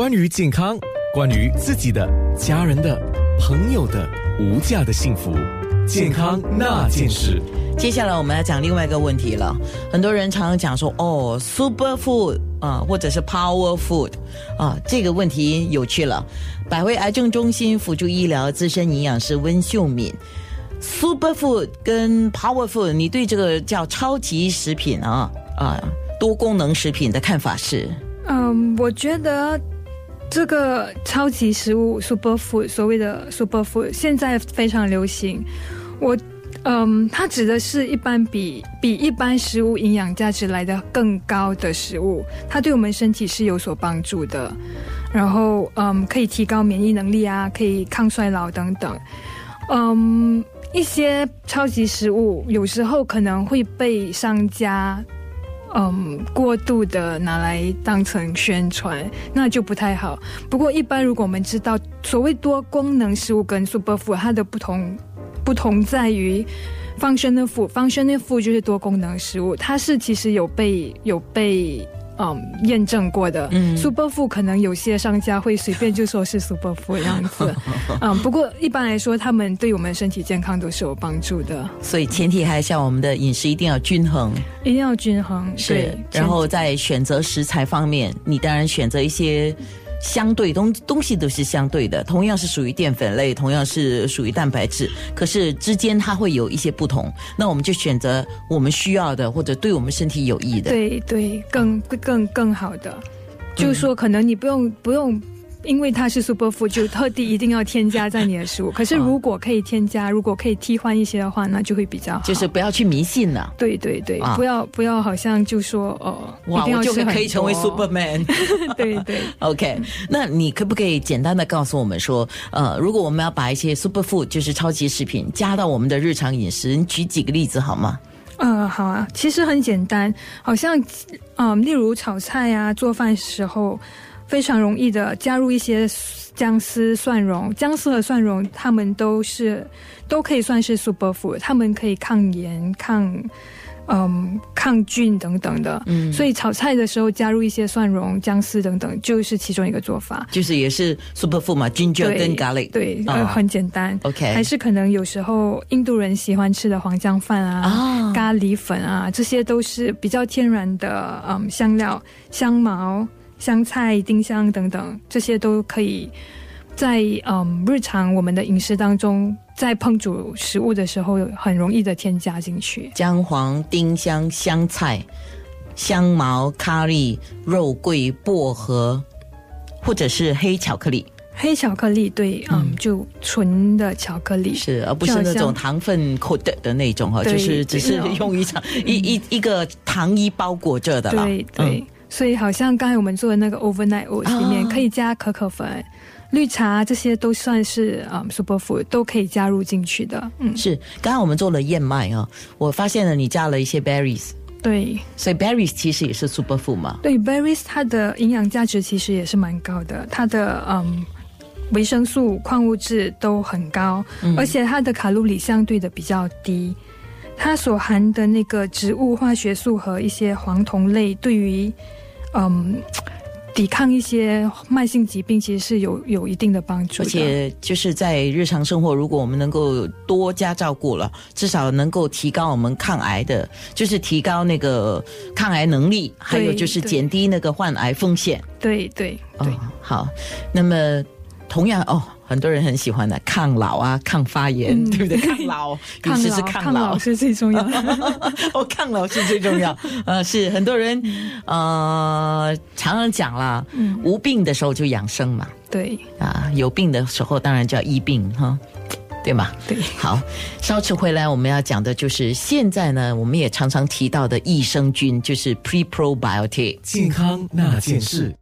关于健康，关于自己的、家人的、朋友的无价的幸福，健康那件事。接下来我们要讲另外一个问题了。很多人常常讲说，哦，super food 啊，或者是 power food 啊，这个问题有趣了。百惠癌症中心辅助医疗资深营养师温秀敏，super food 跟 power food，你对这个叫超级食品啊啊多功能食品的看法是？嗯，我觉得这个超级食物 super food 所谓的 super food 现在非常流行。我嗯，它指的是一般比比一般食物营养价值来的更高的食物，它对我们身体是有所帮助的。然后嗯，可以提高免疫能力啊，可以抗衰老等等。嗯，一些超级食物有时候可能会被商家。嗯，过度的拿来当成宣传，那就不太好。不过，一般如果我们知道所谓多功能食物跟 super food 它的不同，不同在于 functional food，functional food 就是多功能食物，它是其实有被有被。嗯，验证过的，super food 可能有些商家会随便就说是 super food 样子，嗯，不过一般来说，他们对我们身体健康都是有帮助的。所以前提还是要我们的饮食一定要均衡，一定要均衡。是，然后在选择食材方面，你当然选择一些。相对东东西都是相对的，同样是属于淀粉类，同样是属于蛋白质，可是之间它会有一些不同。那我们就选择我们需要的，或者对我们身体有益的。对对，更更更好的，就是说，可能你不用不用。因为它是 super food，就特地一定要添加在你的食物。可是如果可以添加，如果可以替换一些的话，那就会比较好。就是不要去迷信了。对对对，不要不要，好像就说哦，哇，我就可以成为 superman。对 对。OK，那你可不可以简单的告诉我们说，呃，如果我们要把一些 super food，就是超级食品加到我们的日常饮食，你举几个例子好吗？嗯，好啊，其实很简单，好像嗯，例如炒菜呀，做饭时候。非常容易的，加入一些姜丝、蒜蓉。姜丝和蒜蓉，它们都是都可以算是 super food，它们可以抗炎、抗嗯抗菌等等的。嗯，所以炒菜的时候加入一些蒜蓉、姜丝等等，就是其中一个做法。就是也是 super food 嘛，ginger 跟 garlic。对，很简单。OK，还是可能有时候印度人喜欢吃的黄姜饭啊、咖喱粉啊，这些都是比较天然的嗯香料、香茅。香菜、丁香等等，这些都可以在嗯日常我们的饮食当中，在烹煮食物的时候很容易的添加进去。姜黄、丁香、香菜、香茅、咖喱、肉桂、薄荷，或者是黑巧克力。黑巧克力对，嗯，就纯的巧克力是，而不是那种糖分 coat 的那种哈，就是只是用一层一一一个糖衣包裹着的了。对对。所以好像刚才我们做的那个 overnight oats 里面可以加可可粉、绿茶，这些都算是啊 super food 都可以加入进去的。嗯，是。刚刚我们做了燕麦啊，我发现了你加了一些 berries。对，所以 berries 其实也是 super food 嘛。对，berries 它的营养价值其实也是蛮高的，它的嗯维生素、矿物质都很高，而且它的卡路里相对的比较低。它所含的那个植物化学素和一些黄酮类，对于嗯，抵抗一些慢性疾病其实是有有一定的帮助，而且就是在日常生活，如果我们能够多加照顾了，至少能够提高我们抗癌的，就是提高那个抗癌能力，还有就是减低那个患癌风险。对对对，好，那么同样哦。很多人很喜欢的抗老啊，抗发炎，对不对？抗老，其实是抗老是最重要。哦，抗老是最重要。呃，是很多人呃常常讲了，无病的时候就养生嘛。对啊，有病的时候当然就要医病哈，对吗？对。好，稍迟回来我们要讲的就是现在呢，我们也常常提到的益生菌，就是 pre probiotic 健康那件事。